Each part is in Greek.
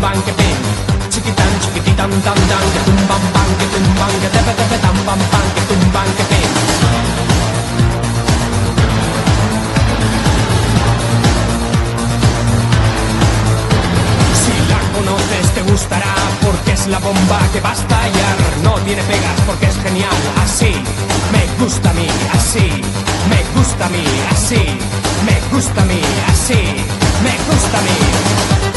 pan, que tumban, que pim. Chiquitan, chiquititan, tan, tan, que tumban, pan, que tumban, que tepe, tepe, tan, pam, pan, que tumban, que pim. Si la conoces te gustará porque es la bomba que va a estallar. No tiene pegas porque es genial. Así me gusta a mí, así me gusta a mí, así me gusta a mí, así me gusta a mí.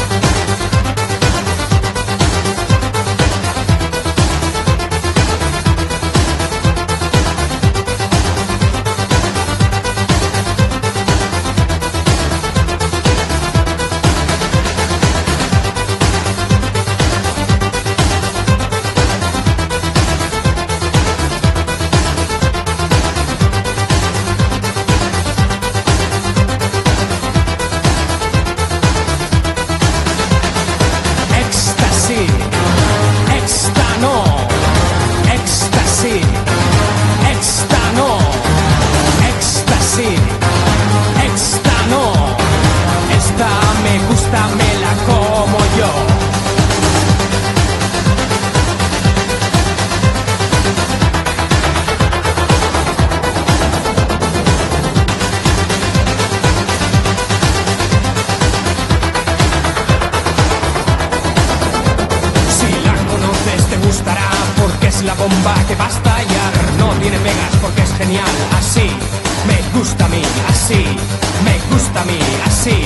Gusta a mí, así.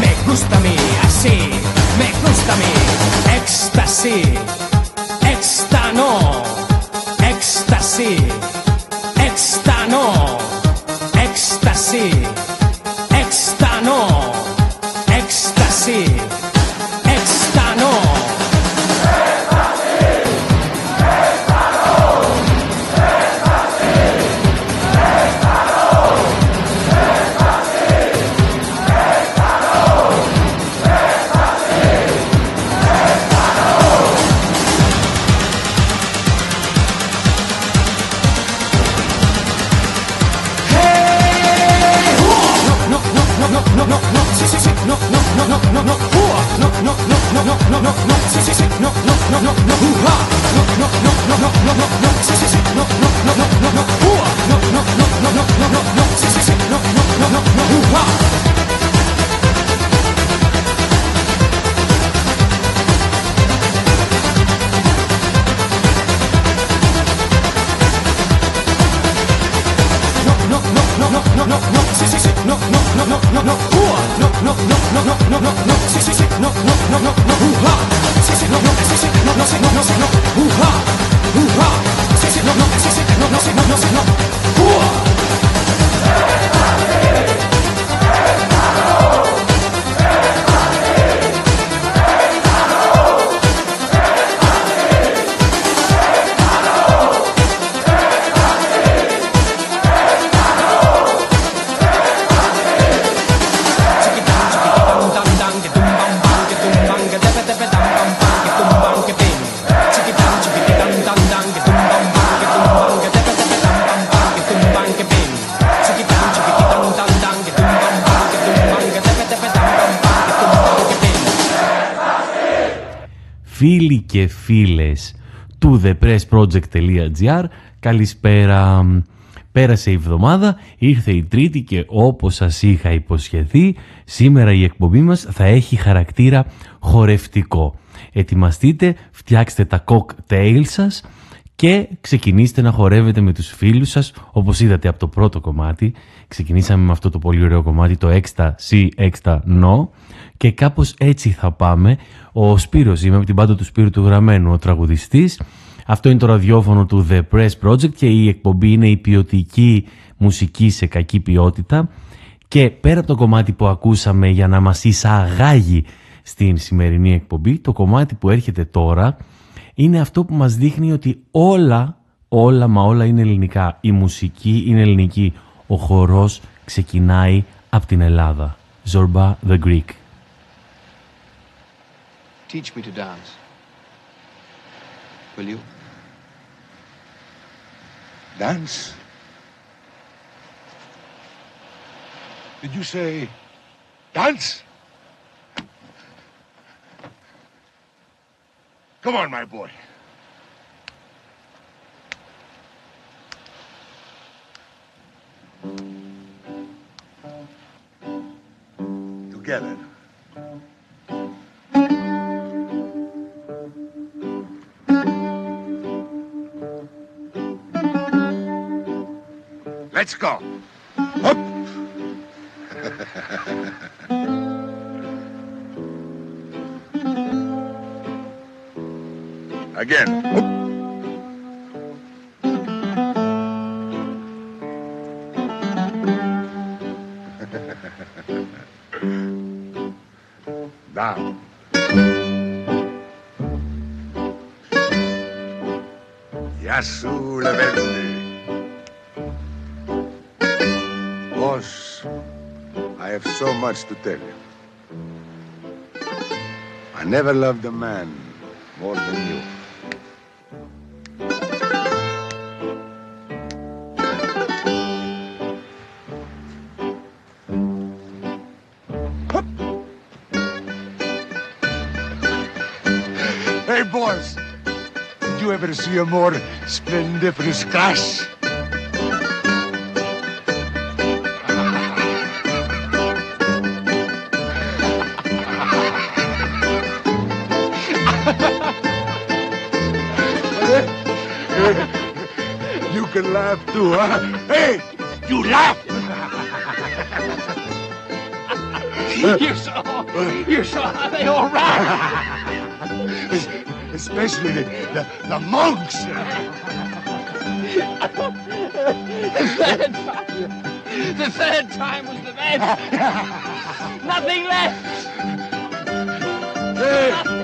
Me gusta a mí, así. Me gusta a mí. Éxtasy, φίλοι και φίλες του thepressproject.gr Καλησπέρα. Πέρασε η εβδομάδα, ήρθε η Τρίτη και όπως σας είχα υποσχεθεί, σήμερα η εκπομπή μας θα έχει χαρακτήρα χορευτικό. Ετοιμαστείτε, φτιάξτε τα cocktail σας και ξεκινήστε να χορεύετε με τους φίλους σας, όπως είδατε από το πρώτο κομμάτι. Ξεκινήσαμε με αυτό το πολύ ωραίο κομμάτι, το Extra C, Extra No και κάπως έτσι θα πάμε. Ο Σπύρος, είμαι από την πάντα του Σπύρου του Γραμμένου, ο τραγουδιστής. Αυτό είναι το ραδιόφωνο του The Press Project και η εκπομπή είναι η ποιοτική μουσική σε κακή ποιότητα. Και πέρα από το κομμάτι που ακούσαμε για να μας εισαγάγει στην σημερινή εκπομπή, το κομμάτι που έρχεται τώρα είναι αυτό που μας δείχνει ότι όλα, όλα μα όλα είναι ελληνικά. Η μουσική είναι ελληνική. Ο χορός ξεκινάει από την Ελλάδα. Zorba the Greek. Teach me to dance. Will you? Dance? Did you say dance? Come on, my boy. Together. Let's go. Up. Again. Hop. Down. Yassou le much to tell you. I never loved a man more than you. Hey, boys, did you ever see a more splendiferous crash? Too, huh? Hey, you laugh! You saw, you saw how they all ran. Especially the, the, the monks. The third time was the best. Nothing left. Hey.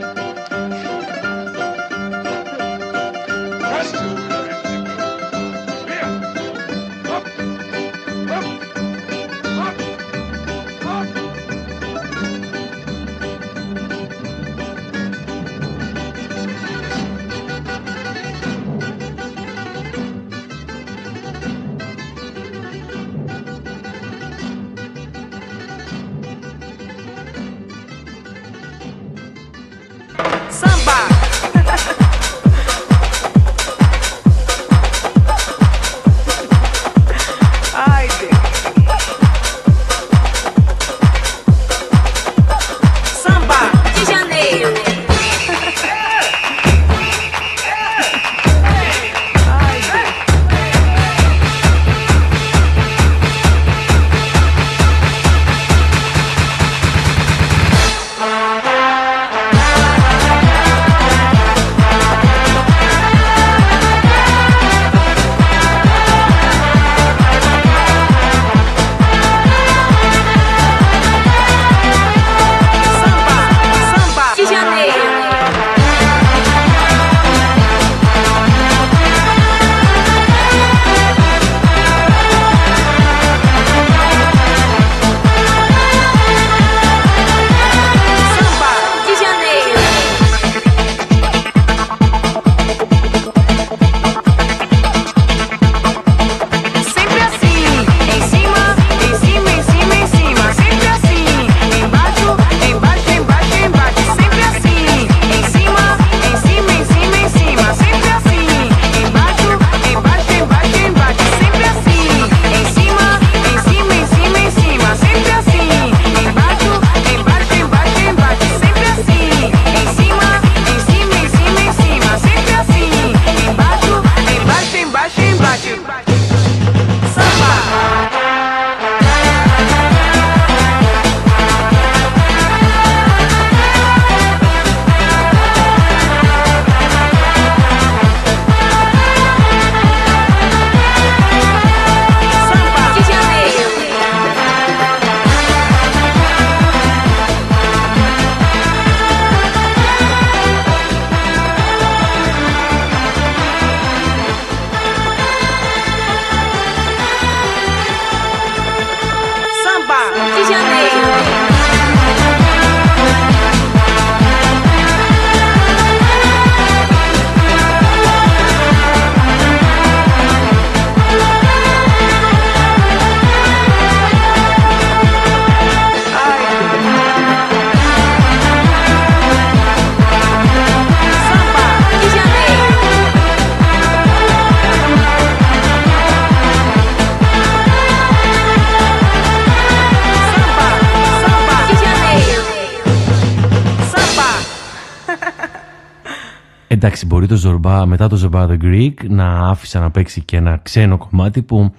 Εντάξει, μπορεί το Zorba, μετά το Zorba The Greek να άφησα να παίξει και ένα ξένο κομμάτι που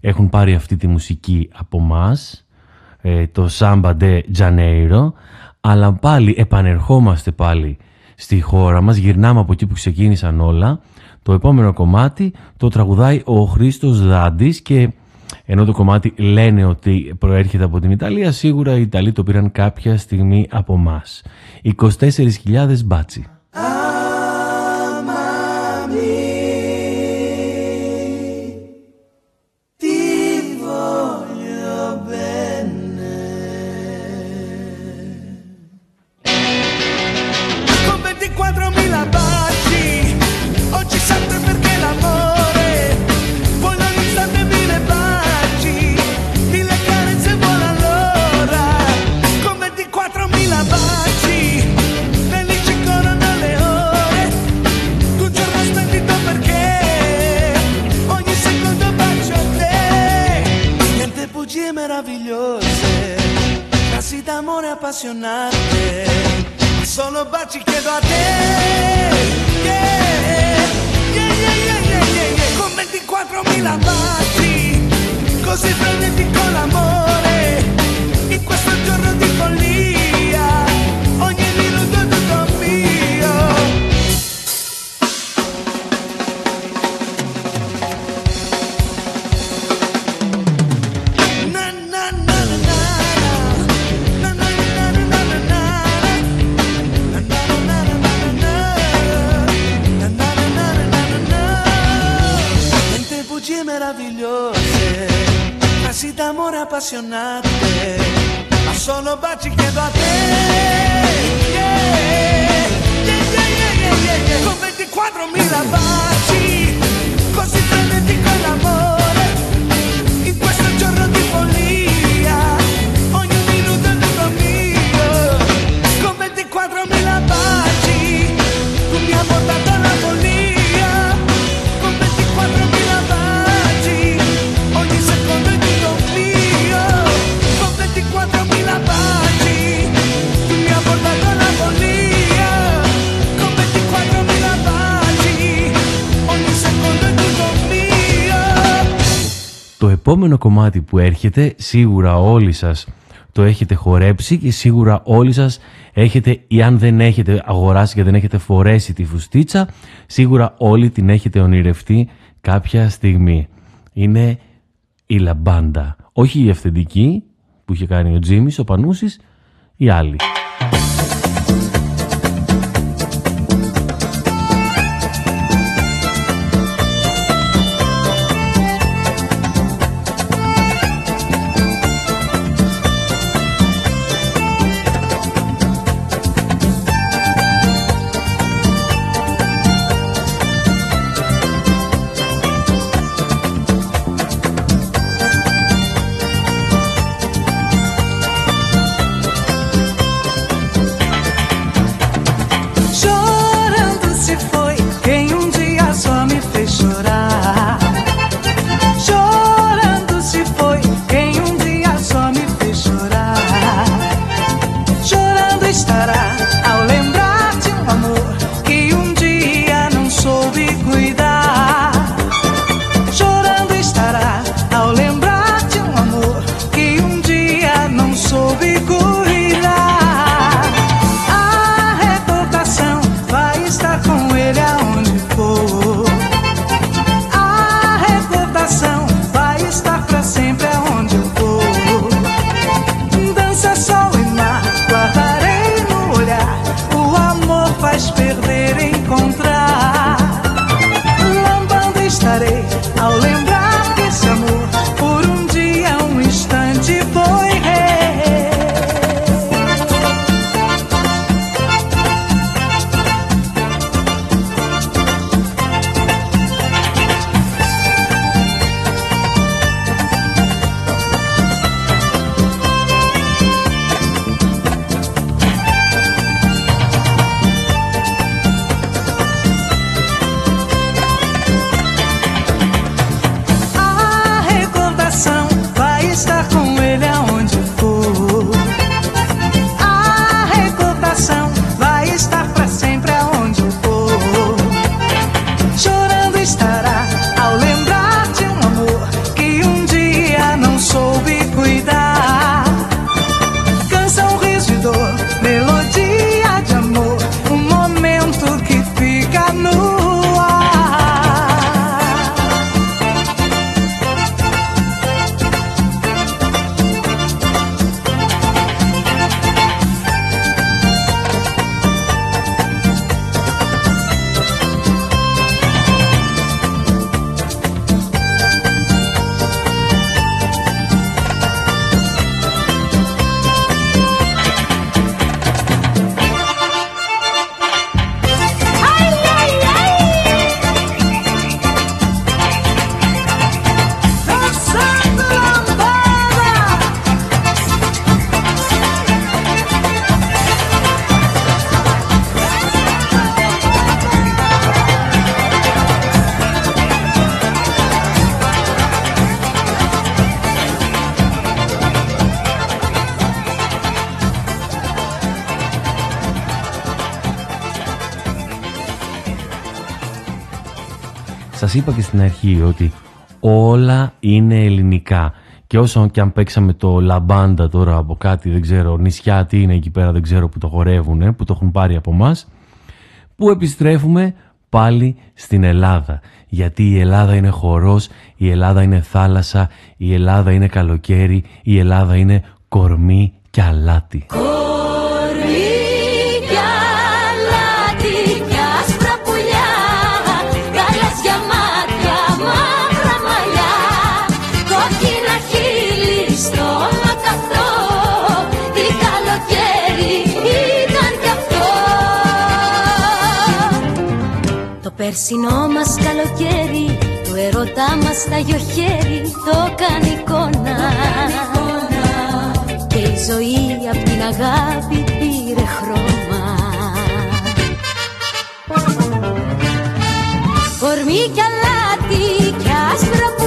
έχουν πάρει αυτή τη μουσική από μας, ε, το Samba de Janeiro, αλλά πάλι επανερχόμαστε πάλι στη χώρα μας, γυρνάμε από εκεί που ξεκίνησαν όλα. Το επόμενο κομμάτι το τραγουδάει ο Χρήστος Δάντης και ενώ το κομμάτι λένε ότι προέρχεται από την Ιταλία, σίγουρα οι Ιταλοί το πήραν κάποια στιγμή από μας. 24.000 μπάτσι. Appassionante. Solo baci chiedo a te. Yeah, yeah, yeah, yeah, yeah, yeah. Con 24.000 baci Così prenditi con l'amore. In questo giorno di follia appassionate, ma solo baci chiedo a te. Yeah, yeah, yeah, yeah, yeah, yeah. Con 24.000 baci, επόμενο κομμάτι που έρχεται, σίγουρα όλοι σας το έχετε χορέψει και σίγουρα όλοι σας έχετε, ή αν δεν έχετε αγοράσει και δεν έχετε φορέσει τη φουστίτσα, σίγουρα όλοι την έχετε ονειρευτεί κάποια στιγμή. Είναι η λαμπάντα. Όχι η αυθεντική που είχε κάνει ο Τζίμις, ο Πανούσης, η άλλη. σας είπα και στην αρχή ότι όλα είναι ελληνικά. Και όσο και αν παίξαμε το λαμπάντα τώρα από κάτι, δεν ξέρω, νησιά τι είναι εκεί πέρα, δεν ξέρω που το χορεύουν, που το έχουν πάρει από εμάς, που επιστρέφουμε πάλι στην Ελλάδα. Γιατί η Ελλάδα είναι χορός, η Ελλάδα είναι θάλασσα, η Ελλάδα είναι καλοκαίρι, η Ελλάδα είναι κορμί και αλάτι. Περσινό μας καλοκαίρι Το ερωτά μας τα γιοχέρι Το κάνει εικόνα. Και η ζωή απ' την αγάπη πήρε χρώμα. Κορμί κι αλάτι κι άσπρο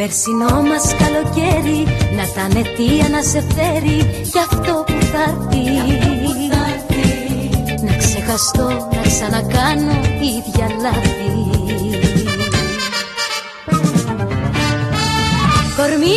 περσινό μα καλοκαίρι Να τα αιτία να σε φέρει για αυτό που θα δει. Να ξεχαστώ, να ξανακάνω ίδια λάθη Κορμί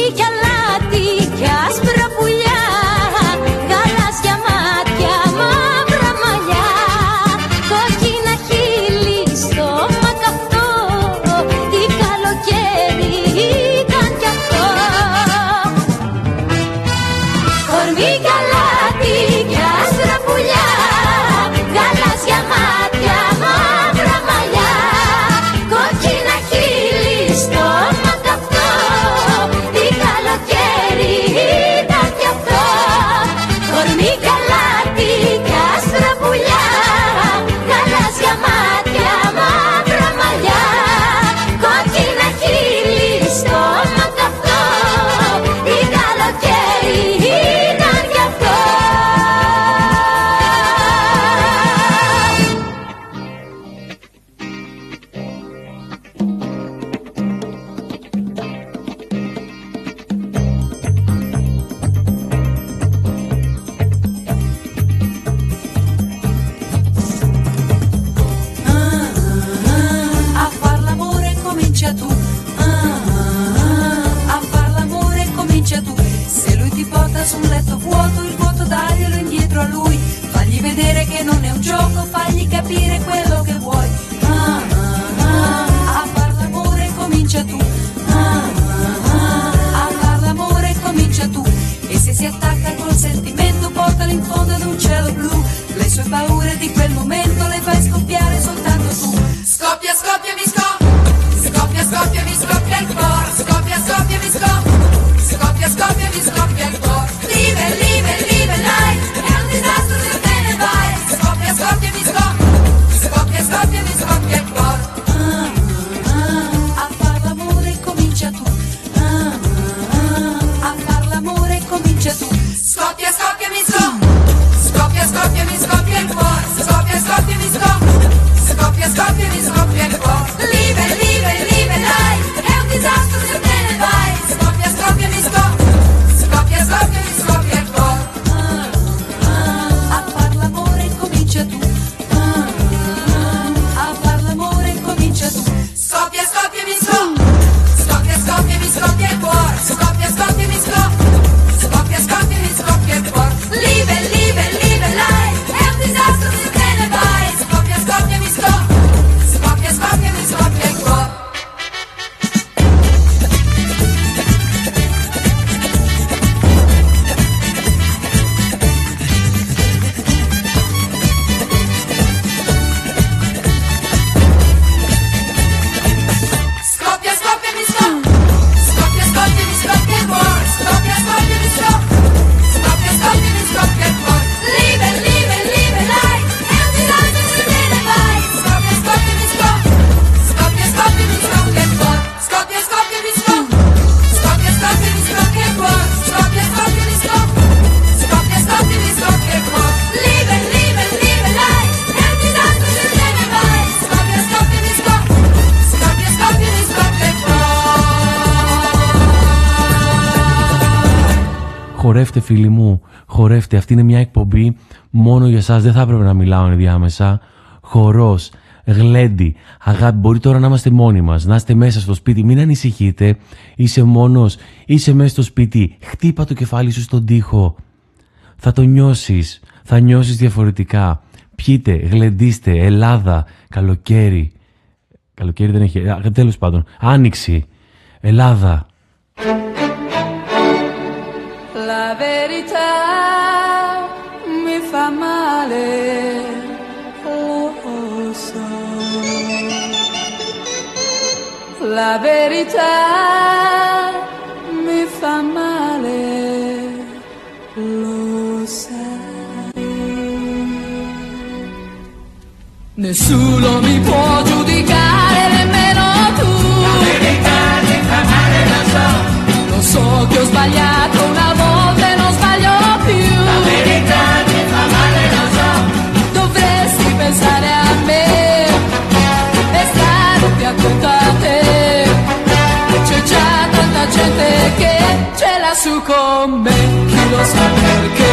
φίλοι μου, χορεύτε. Αυτή είναι μια εκπομπή μόνο για σας. Δεν θα έπρεπε να μιλάω ενδιάμεσα. Χορός, γλέντι, αγάπη. Μπορεί τώρα να είμαστε μόνοι μας, να είστε μέσα στο σπίτι. Μην ανησυχείτε. Είσαι μόνος, είσαι μέσα στο σπίτι. Χτύπα το κεφάλι σου στον τοίχο. Θα το νιώσεις, θα νιώσεις διαφορετικά. Πιείτε, γλεντήστε, Ελλάδα, καλοκαίρι. Καλοκαίρι δεν έχει, α, τέλος πάντων, άνοιξη, Ελλάδα. La verità mi fa male, lo so. La verità mi fa male, lo sai. Nessuno mi può giudicare, nemmeno tu. La verità mi fa male, lo so. Lo so che ho sbagliato gente che ce l'ha su con me, chi lo sa perché.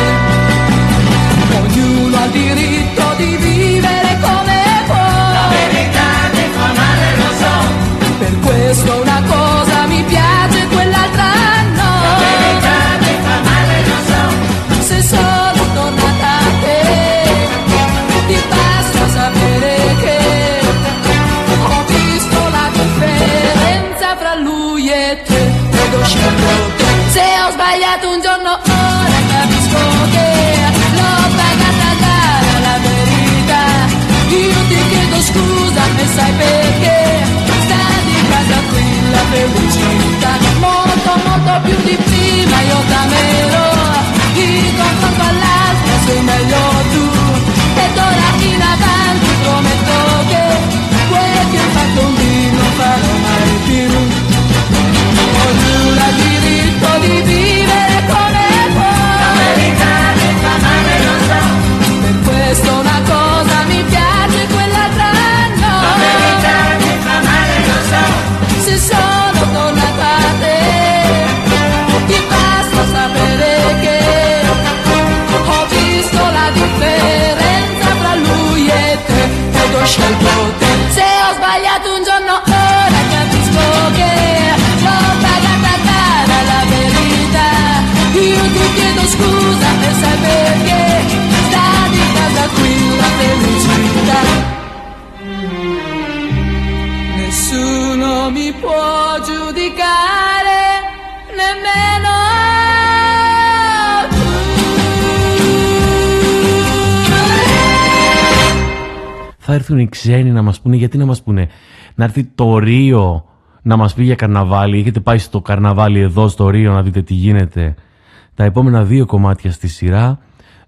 Sbagliato un giorno, ora capisco che l'ho pagata cara la verità. Io ti chiedo scusa, e sai perché? Sta di casa qui la felicità. Molto, molto più di prima io t'amerò. In confronto all'altra sei meglio di casa qui la felicità. Nessuno mi può giudicare, nemmeno Θα έρθουν οι ξένοι να μας πούνε, γιατί να μας πούνε, να έρθει το Ρίο να μας πει για καρναβάλι. Έχετε πάει στο καρναβάλι εδώ στο Ρίο να δείτε τι γίνεται. Τα επόμενα δύο κομμάτια στη σειρά,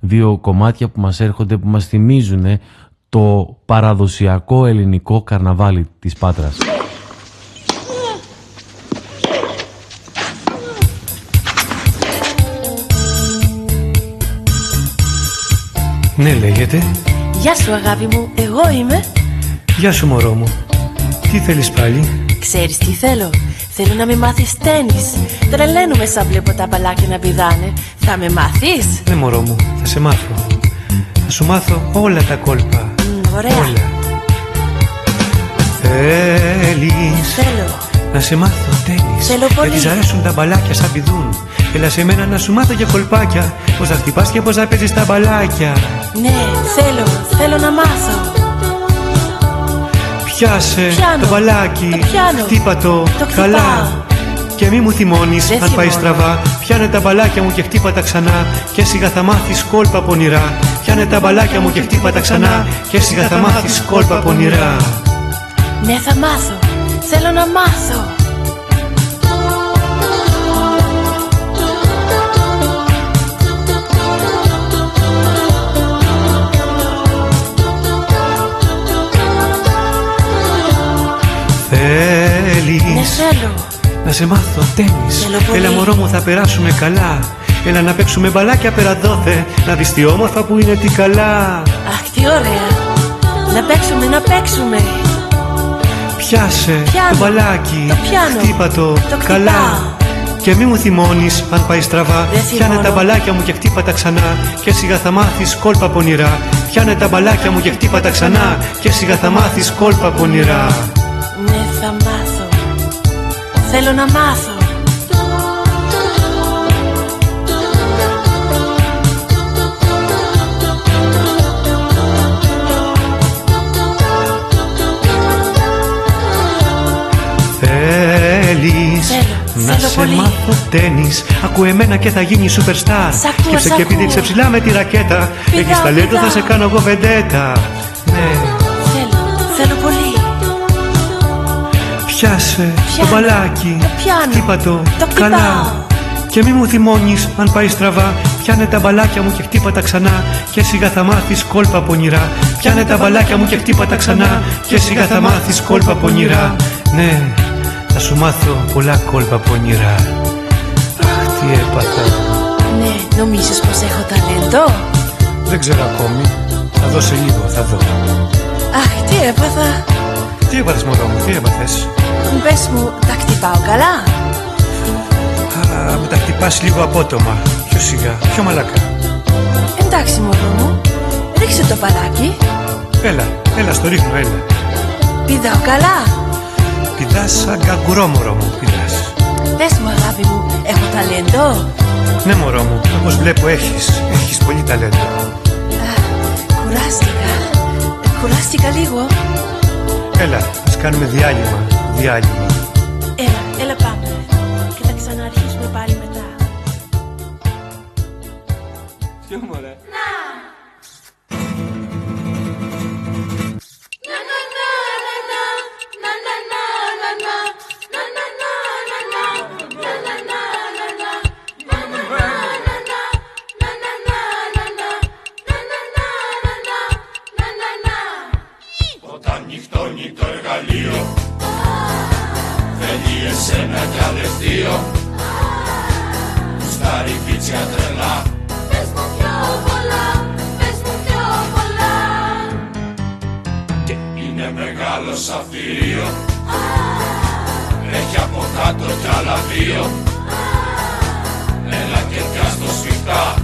δύο κομμάτια που μας έρχονται, που μας θυμίζουν το παραδοσιακό ελληνικό καρναβάλι της Πάτρας. Ναι, λέγεται. Γεια σου αγάπη μου, εγώ είμαι Γεια σου, μωρό μου. Τι θέλεις πάλι; Ξέρεις τι θέλω; Θέλω να με μάθεις τένις Τρελαίνουμε σαν βλέπω τα μπαλάκια να πηδάνε Θα με μάθεις; Ναι, μωρό μου, θα σε μάθω. Θα σου μάθω όλα τα κόλπα. Μ, Ωραία Όλα. Θέλεις Θέλω να σε μάθω τένις. Θέλω πολύ. Γιατί σ' αρέσουν τα μπαλάκια σαν πηδούν. Έλα σε μένα να σου μάθω για κολπάκια. Πώς να χτυπάς και πώς να παίζεις τα μπαλάκια. Ναι, θέλω, θέλω να μάθω Πιάσε Πιάνω. το μπαλάκι, Το πιάνω. χτύπα το, Το χτυπάω. καλά. Και μη μου θυμώνεις Δεν αν πάει θυμώνω. στραβά. Πιάνε τα μπαλάκια μου και χτύπα τα ξανά. Και σιγά θα μάθεις κόλπα πονηρά. Πιάνε τα μπαλάκια μου και χτύπα τα ξανά. Και σιγά θα μάθεις κόλπα πονηρά. Ναι, θα μάθω Θέλω να μάθω θέλω. Να σε μάθω τένις. Θέλω πολύ. Έλα μωρό μου θα περάσουμε καλά. Έλα να παίξουμε μπαλάκια πέρα δόθε. Να δεις τι όμορφα που είναι τι καλά. Αχ, τι ωραία. Να παίξουμε, να παίξουμε. Πιάσε Πιάνω. το μπαλάκι Το πιάνω. Χτύπα το, Το καλά. Χτυπάω. Και μη μου θυμώνεις αν πάει στραβά Πιάνε τα μπαλάκια μου και χτύπα ξανά. Και σιγά θα μάθεις κόλπα πονηρά. Πιάνε τα μπαλάκια μου και χτύπα ξανά. Και σιγά θα μάθεις κόλπα πονηρά. Ναι θα μάθω Θέλω να μάθω. Θέλεις να θέλω σε πολύ. μάθω τένις. Ακού εμένα και θα γίνει superstar. Σ' ακούω, Σκέψε σ' και επειδή ακούω. είσαι ψηλά με τη ρακέτα. Πηδάω, Έχεις ταλέντο πηδάω. θα σε κάνω εγώ βεντέτα Ναι. Θέλω, θέλω πολύ Πιάσε το Πιάνω, μπαλάκι. Το πιάνω, Χτύπα το, το χτυπάω. καλά. Και μη μου θυμώνεις αν πάει στραβά. Πιάνε τα μπαλάκια μου και χτύπα τα ξανά. Και σιγά θα μάθεις κόλπα πονηρά. Πιάνε τα μπαλάκια μου και χτύπα τα ξανά. Και σιγά θα μάθεις κόλπα πονηρά. Ναι, θα σου μάθω πολλά κόλπα πονηρά. Αχ, τι έπαθα. Ναι, νομίζεις πως έχω ταλέντο; Δεν ξέρω ακόμη. Θα δω σε λίγο, θα δω. Αχ, τι έπαθα Τι έπαθες μωρό μου, τι έπαθες Πες μου, τα χτυπάω καλά; Α, με τα χτυπάς λίγο απότομα. Πιο σιγά, πιο μαλακά Εντάξει μωρό μου Ρίξε το παλάκι. Έλα, έλα στο ρίχνω, έλα. Πηδάω καλά; Πηδάς σαν καγκουρό μωρό μου, πηδάς. Πες μου αγάπη μου, έχω ταλέντο; Ναι μωρό μου, όπως βλέπω έχεις, έχεις πολύ ταλέντο. Κουράστηκα. Κουράστηκα λίγο Έλα, ας κάνουμε διάλειμμα, διάλειμμα Όταν νυχτώνει το εργαλείο. Θέλει εσένα καλεστίο Στα ριπίτσια τρελά. Πες μου πιο πολλά, πες μου πιο πολλά. Και είναι μεγάλο σαφύριο Έχει από κάτω κι άλλα δύο. Έλα και πιάσ' το σφιχτά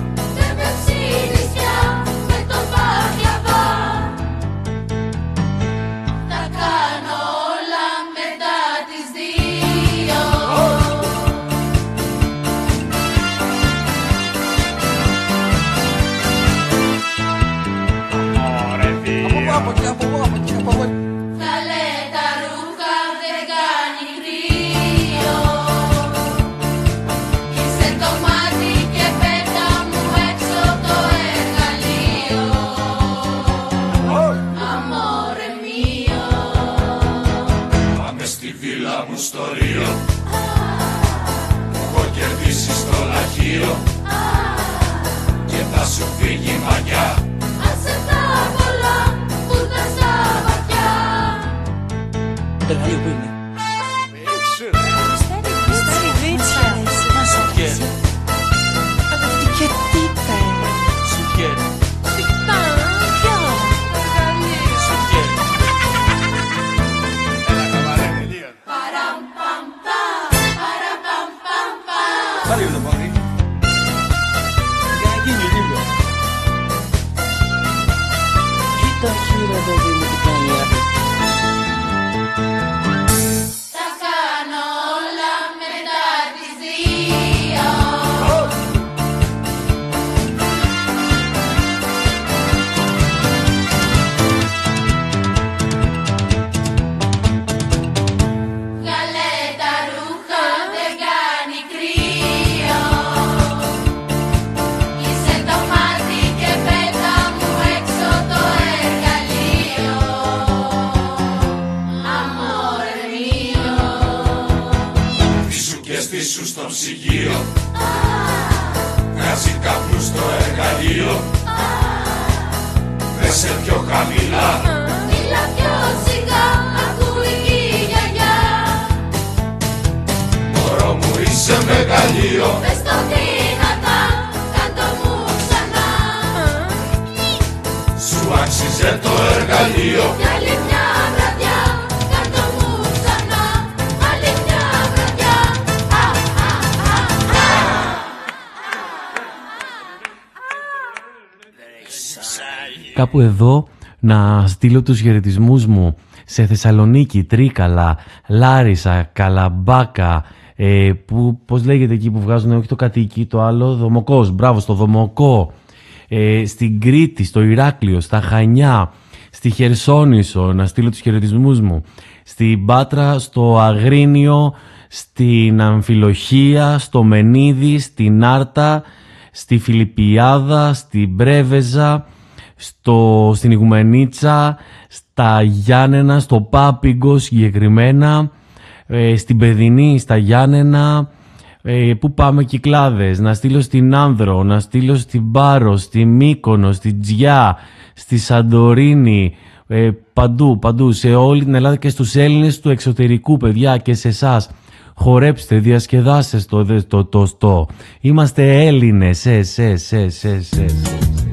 κάπου εδώ να στείλω τους χαιρετισμούς μου σε Θεσσαλονίκη, Τρίκαλα, Λάρισα, Καλαμπάκα, ε, που, πώς λέγεται εκεί που βγάζουν όχι το κατοίκι, το άλλο, Δομοκός, μπράβο, στο Δομοκό, ε, στην Κρήτη, στο Ηράκλειο, στα Χανιά, στη Χερσόνησο, να στείλω τους χαιρετισμούς μου, στην Πάτρα, στο Αγρίνιο, στην Αμφιλοχία, στο Μενίδη, στην Άρτα, στη Φιλιππιάδα, στην Πρέβεζα, στο, στην Ιγουμενίτσα, στα Γιάννενα, στο Πάπιγκο συγκεκριμένα, ε, στην Παιδινή, στα Γιάννενα, ε, που πάμε κυκλάδες, να στείλω στην Άνδρο, να στείλω στην Πάρο, στη Μύκονο, στη Τζιά, στη Σαντορίνη, ε, παντού, παντού, σε όλη την Ελλάδα και στους Έλληνες του εξωτερικού, παιδιά, και σε εσάς. Χορέψτε, διασκεδάστε το, το. Είμαστε Έλληνες, εσ, εσ, εσ, εσ, εσ.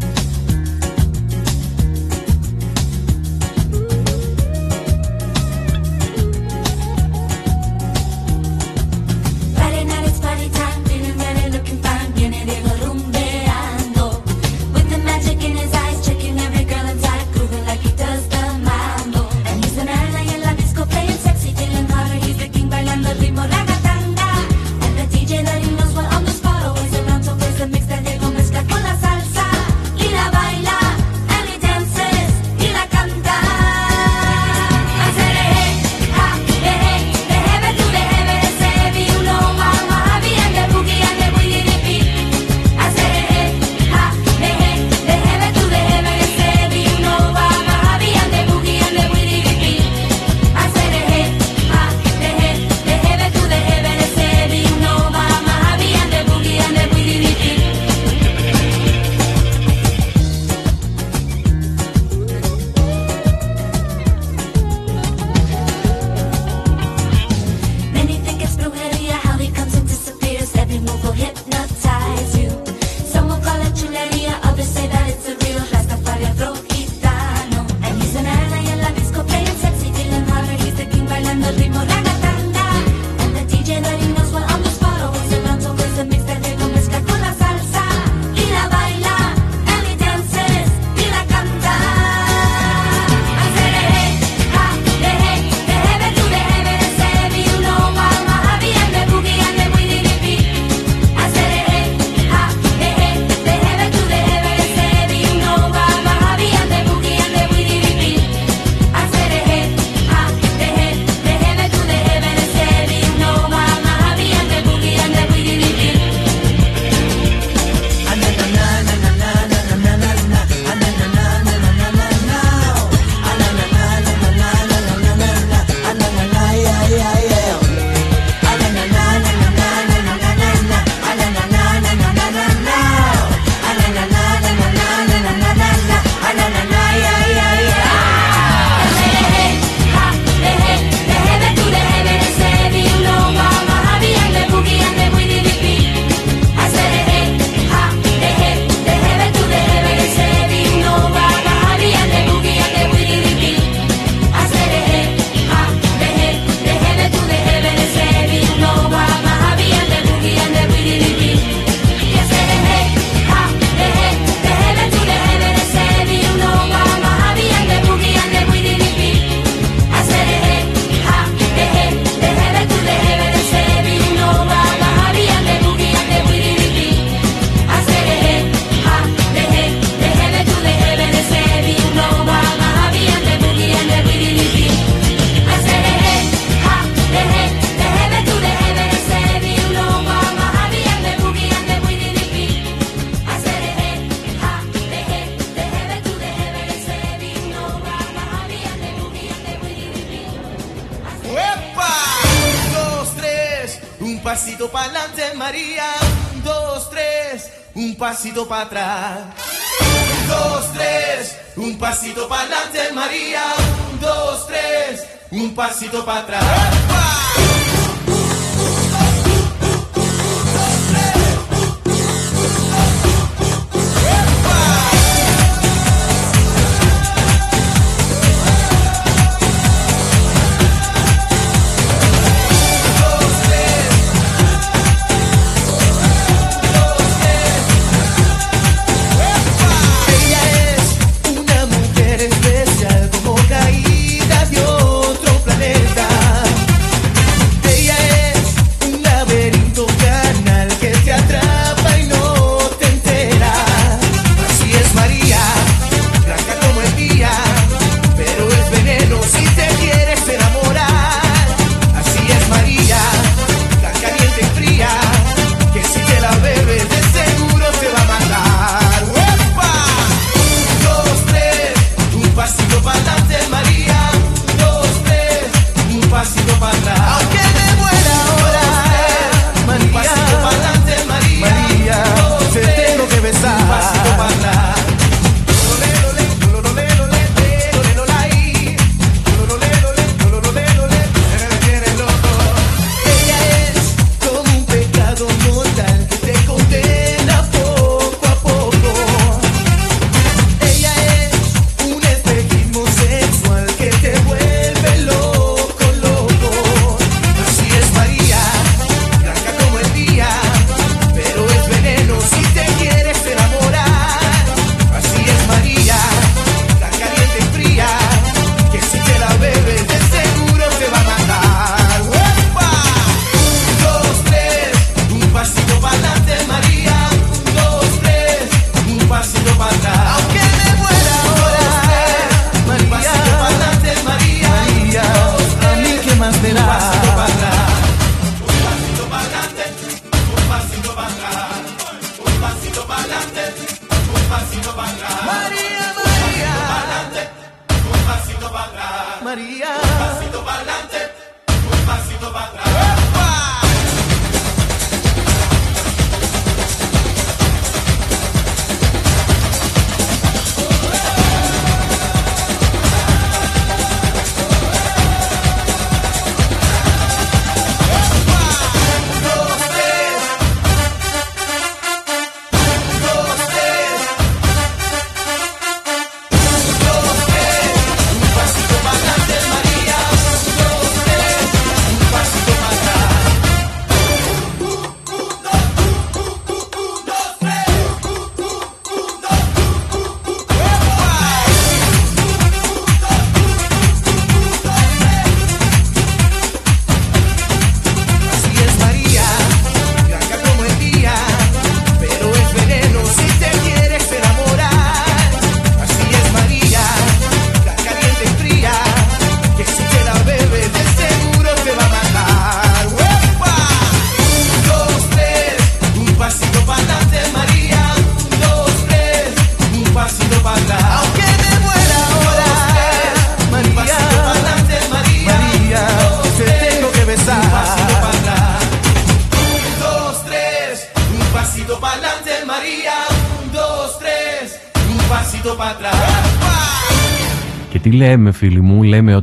Pasito para adelante, un pasito para atrás.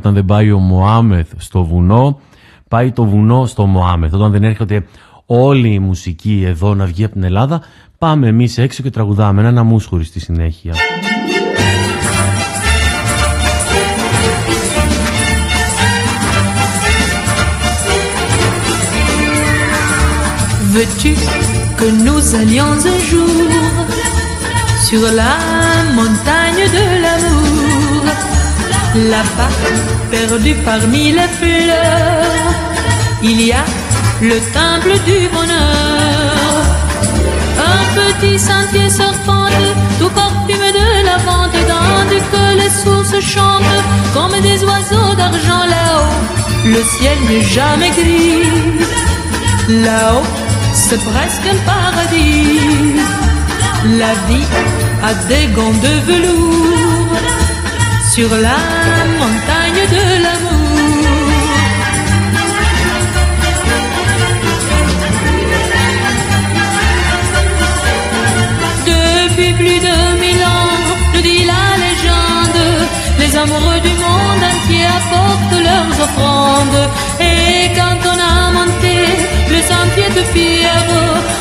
Όταν δεν πάει ο Μωάμεθ στο βουνό, πάει το βουνό στο Μωάμεθ. Όταν δεν έρχεται όλη η μουσική εδώ να βγει από την Ελλάδα, πάμε εμείς έξω και τραγουδάμε ένα μουσχουρι στη συνέχεια. Veux-tu que nous allions un jour sur la montagne; de l'amour, là-bas, perdu parmi les fleurs, il y a le temple du bonheur. Un petit sentier serpente, tout parfumé de lavande, tandis que les sources chantent comme des oiseaux d'argent là-haut. Le ciel n'est jamais gris, là-haut, c'est presque un paradis. La vie a des gants de velours sur la montagne de l'amour. Depuis plus de mille ans, nous dit la légende, les amoureux du monde entier apportent leurs offrandes. Et quand on a monté le sentier de pierre,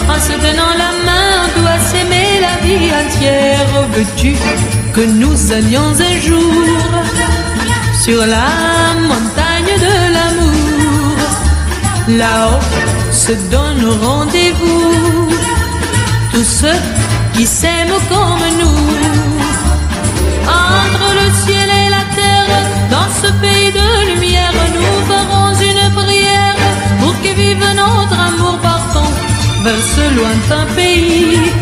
en se donnant la main, on doit s'aimer la vie entière. Veux-tu que nous allions un jour sur la montagne de l'amour? Là-haut se donne rendez-vous tous ceux qui s'aiment comme nous. Entre le ciel et la terre, dans ce pays de lumière, nous ferons une prière pour que vive notre amour partant vers ce lointain pays.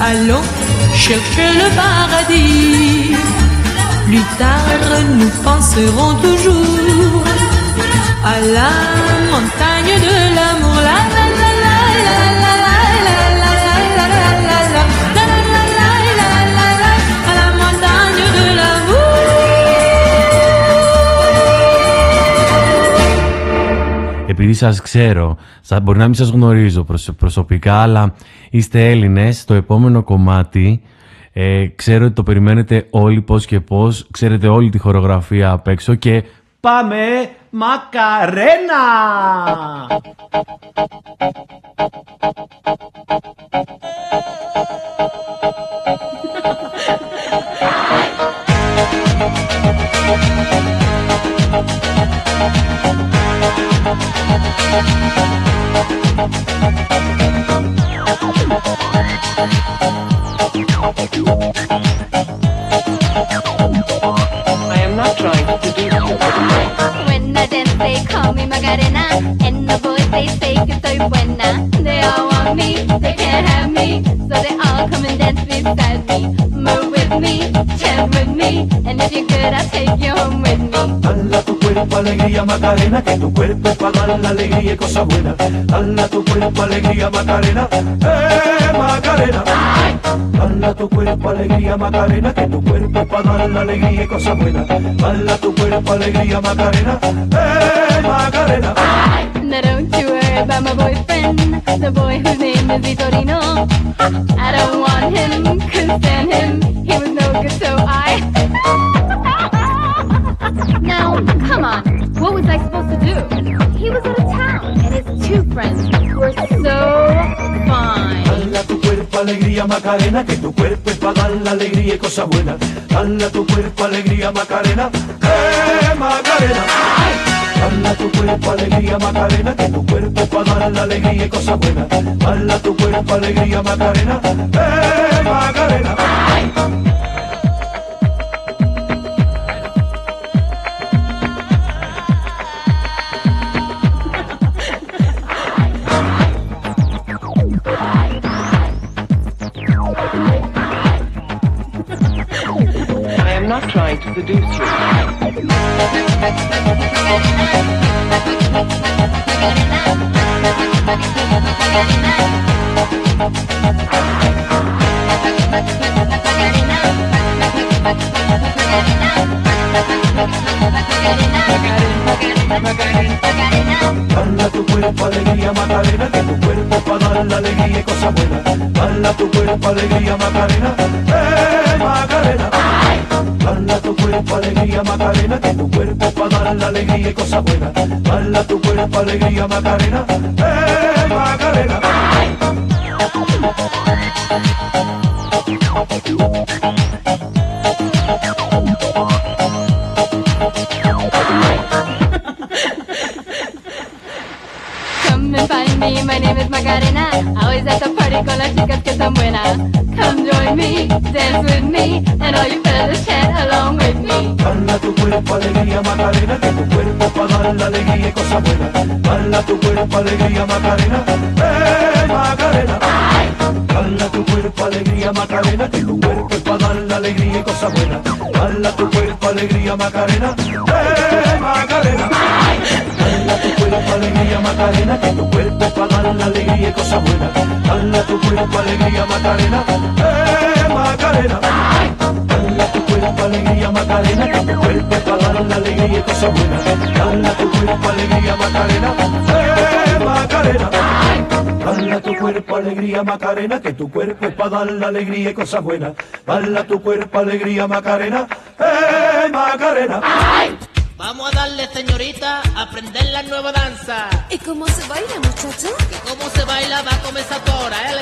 Allons chercher le paradis. Plus tard, nous penserons toujours à la montagne de l'amour. La, la, la, επειδή σας ξέρω, μπορεί να μην σας γνωρίζω προσωπικά, αλλά είστε Έλληνες, το επόμενο κομμάτι ε, ξέρω ότι το περιμένετε όλοι πώς και πώς, ξέρετε όλη τη χορογραφία απ' έξω και πάμε Μακαρένα! I am not trying to seduce you. When I dance, they call me Macarena. And the boys, they say que soy buena. They all want me, they can't have me. So they all come and dance beside me. With me, with me. And if you're good, I'll take you home with me. Tu cuerpo alegría Macarena, que tu cuerpo es para dar la alegría y cosa buena. Dale a tu cuerpo alegría Macarena, eh Macarena. Dale a tu cuerpo alegría Macarena, que tu cuerpo es para dar la alegría y cosa buena. Dale a tu cuerpo alegría Macarena, eh Macarena. Now don't you worry about my boyfriend, the boy whose name is Vitorino. I don't want him, couldn't stand him, he was no good, so I. now, come on, what was I supposed to do? He was out of town, and his two friends were so fine. Alegría Macarena, que tu cuerpo es para dar la alegría y cosa buena. Dale a tu cuerpo alegría Macarena, eh Macarena. Dale a tu cuerpo alegría Macarena, que tu cuerpo es para dar la alegría y cosa buena. Dale a tu cuerpo alegría Macarena, eh Macarena. Not trying to seduce you. Dale a tu cuerpo alegría Macarena, que tu cuerpo para dar la alegría y cosa buena. Dale a tu cuerpo alegría Macarena, eh Macarena. Dale a tu cuerpo alegría Macarena, que tu cuerpo para dar la alegría y cosa buena. Dale a tu cuerpo alegría Macarena, eh Macarena. Come me, my name is Macarena. Always at the party con las chicas que son buenas. Come join me, dance with me, and all you fellas chant along with me. Dale a tu cuerpo alegría Macarena, que tu cuerpo para dar la alegría y cosa buena. Dale a tu cuerpo alegría Macarena, eh Macarena. Dale a tu cuerpo alegría Macarena, que tu cuerpo para dar la alegría y cosa buena. Dale a tu cuerpo alegría Macarena, eh Macarena. Dale a tu cuerpo alegría Macarena, que tu cuerpo para dar la alegría y cosa buena. Dale a tu cuerpo alegría Macarena, eh Macarena. Dale a tu cuerpo alegría Macarena, que tu cuerpo para dar la alegría y cosa buena. Dale a tu cuerpo alegría Macarena, eh Macarena. Dale a tu cuerpo alegría Macarena, que tu cuerpo es para dar la alegría y cosa buena. Dale a tu cuerpo alegría Macarena, eh Macarena. Vamos a darle, señorita, a aprender la nueva danza. ¿Y cómo se baila, muchacho? Que cómo se baila va a comenzar ahora, ¿eh?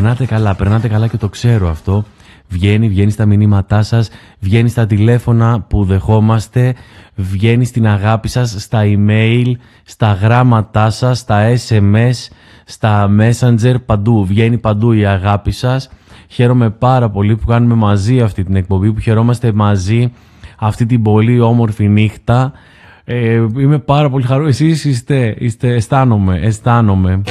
Περνάτε καλά, περνάτε καλά και το ξέρω αυτό. Βγαίνει, βγαίνει στα μηνύματά σας, βγαίνει στα τηλέφωνα που δεχόμαστε, βγαίνει στην αγάπη σας, στα email, στα γράμματά σας, στα SMS, στα messenger, παντού. Βγαίνει παντού η αγάπη σας. Χαίρομαι πάρα πολύ που κάνουμε μαζί αυτή την εκπομπή, που χαιρόμαστε μαζί αυτή την πολύ όμορφη νύχτα. Ε, είμαι πάρα πολύ χαρούμενος. Εσείς είστε, είστε, αισθάνομαι, αισθάνομαι.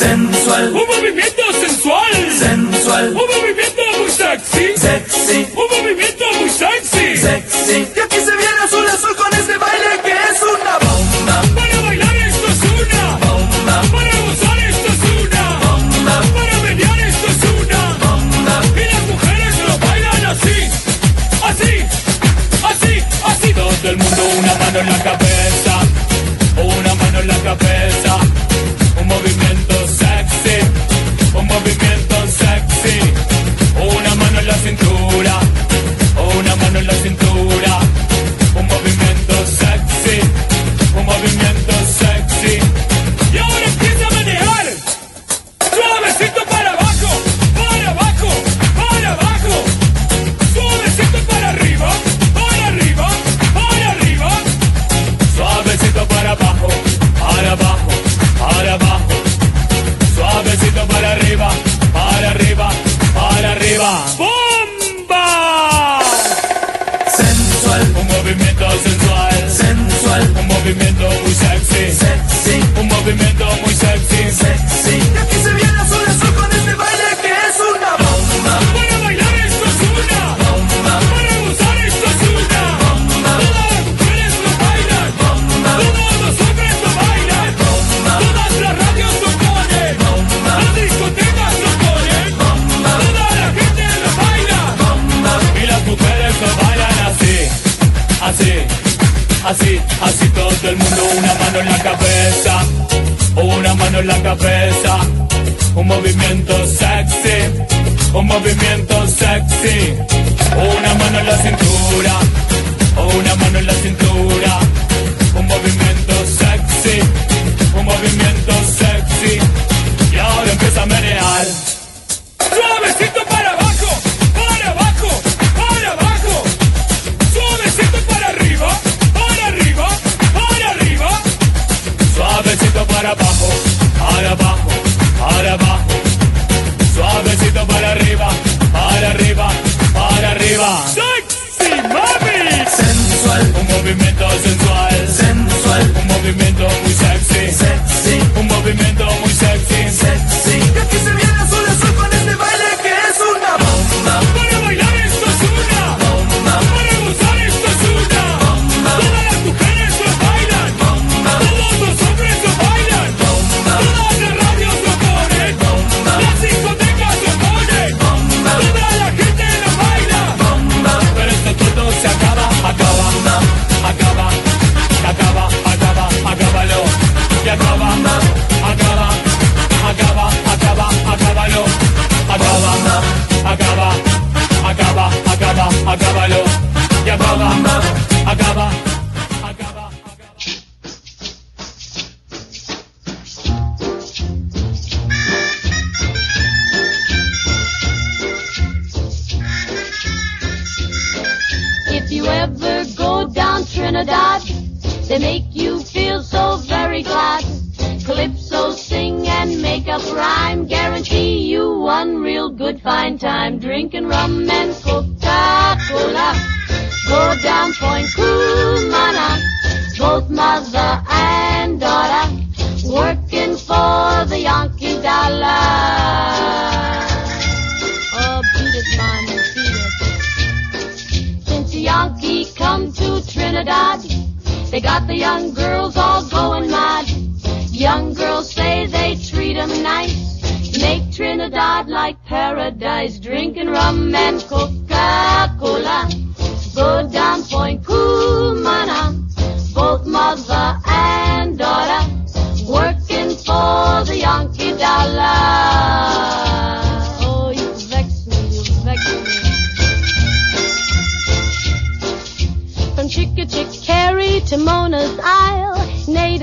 Sensual. Un movimiento sensual. Sensual. Un movimiento muy sexy. Sexy. Un movimiento muy sexy. Sexy. Aquí se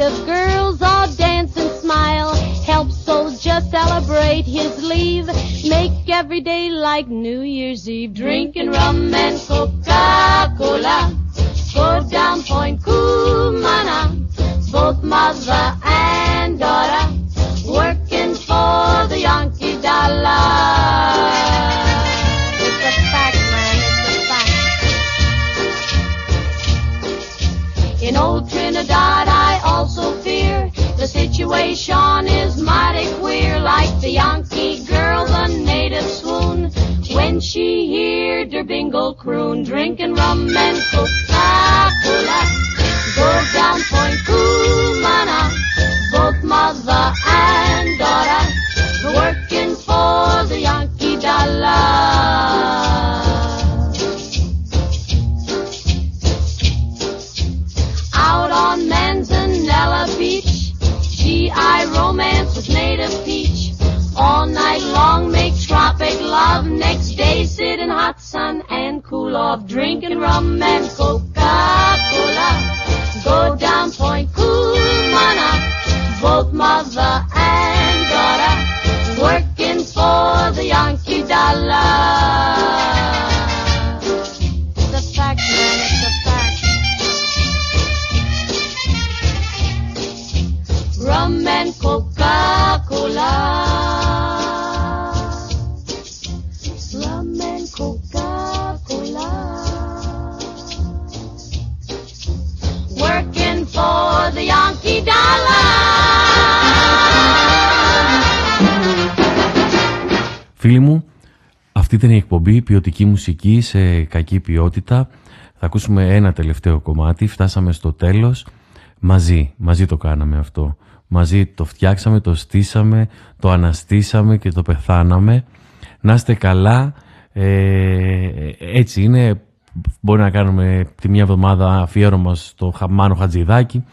native girls all dance and smile. Help soldier celebrate his leave. Make every day like New Year's Eve. Drinking rum and Coca-Cola. Bingle croon, drinking rum and Coca-Cola. Go down Point drinking rum and εκπομπή ποιοτική μουσική σε κακή ποιότητα. Θα ακούσουμε ένα τελευταίο κομμάτι. Φτάσαμε στο τέλος. Μαζί, μαζί το κάναμε αυτό. Μαζί το φτιάξαμε, το στήσαμε, το αναστήσαμε και το πεθάναμε. Να είστε καλά. Ε, έτσι είναι. Μπορεί να κάνουμε τη μια εβδομάδα αφιέρωμα στο Χαμάνο Χατζηδάκη.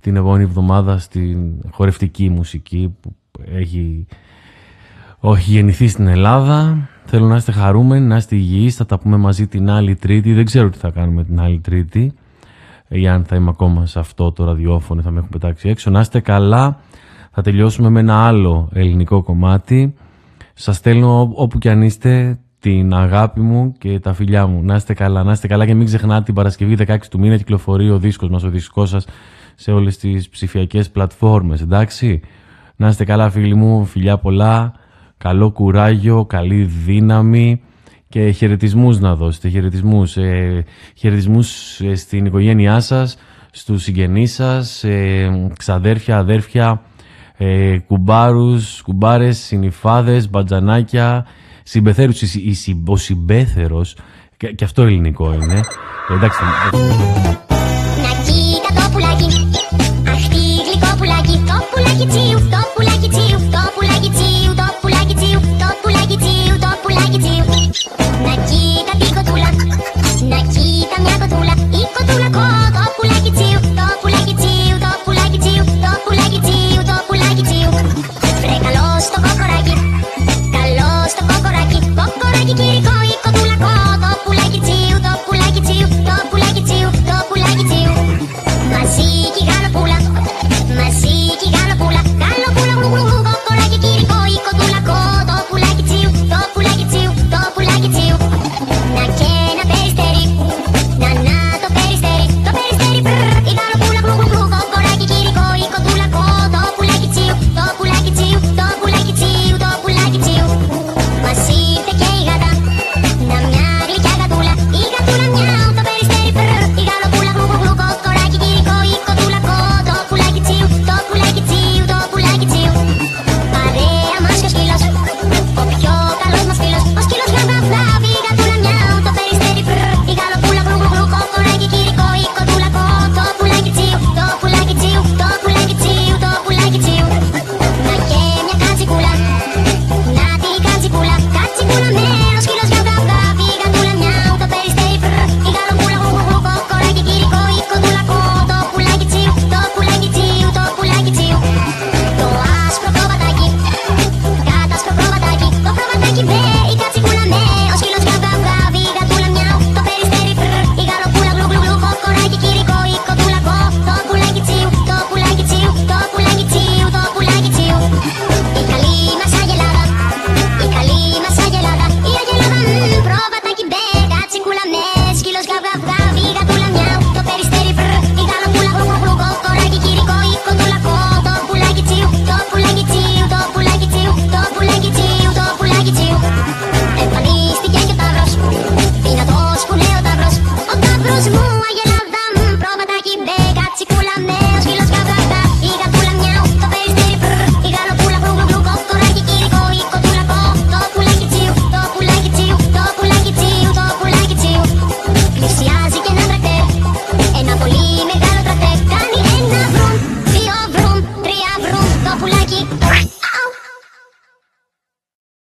Την επόμενη εβδομάδα στην χορευτική μουσική που έχει όχι γεννηθεί στην Ελλάδα. Θέλω να είστε χαρούμενοι, να είστε υγιείς. Θα τα πούμε μαζί την άλλη Τρίτη. Δεν ξέρω τι θα κάνουμε την άλλη Τρίτη. Ή αν θα είμαι ακόμα σε αυτό το ραδιόφωνο, θα με έχουν πετάξει έξω. Να είστε καλά. Θα τελειώσουμε με ένα άλλο ελληνικό κομμάτι. Σας στέλνω όπου κι αν είστε την αγάπη μου και τα φιλιά μου. Να είστε καλά, να είστε καλά και μην ξεχνάτε την Παρασκευή 16 του μήνα κυκλοφορεί ο δίσκος μας, ο δίσκος σας σε όλες τις ψηφιακές πλατφόρμες, εντάξει. Να είστε καλά φίλοι μου, φιλιά πολλά, καλό κουράγιο, καλή δύναμη και χαιρετισμούς να δώσετε, χαιρετισμούς, ε, χαιρετισμούς ε, στην οικογένειά σας, στους συγγενείς σας, ε, ξαδέρφια, αδέρφια, ε, κουμπάρους, κουμπάρες, συνυφάδες, μπατζανάκια, συμπεθέρους, η- η συ- ο συμπέθερος, και, και αυτό ελληνικό είναι. Ε, εντάξει, θα- Να κοίτα το πουλάκι Αχ τι γλυκό πουλάκι Το πουλάκι τσίου, το πουλάκι τσίου, το πουλάκι τσίου Να κοίτα την να κοίτα μια κοτούλα. Η κοτούλα κο, το πουλάκι τσίου, το πουλάκι τσίου, το πουλάκι τσίου Το πουλάκι τσίου, το πουλάκι τσίου Βρε καλός κο, το πουλάκι τσίου, το πουλάκι τσίου Το πουλάκι τσίου, το πουλάκι τσίου Μαζί κι γάλα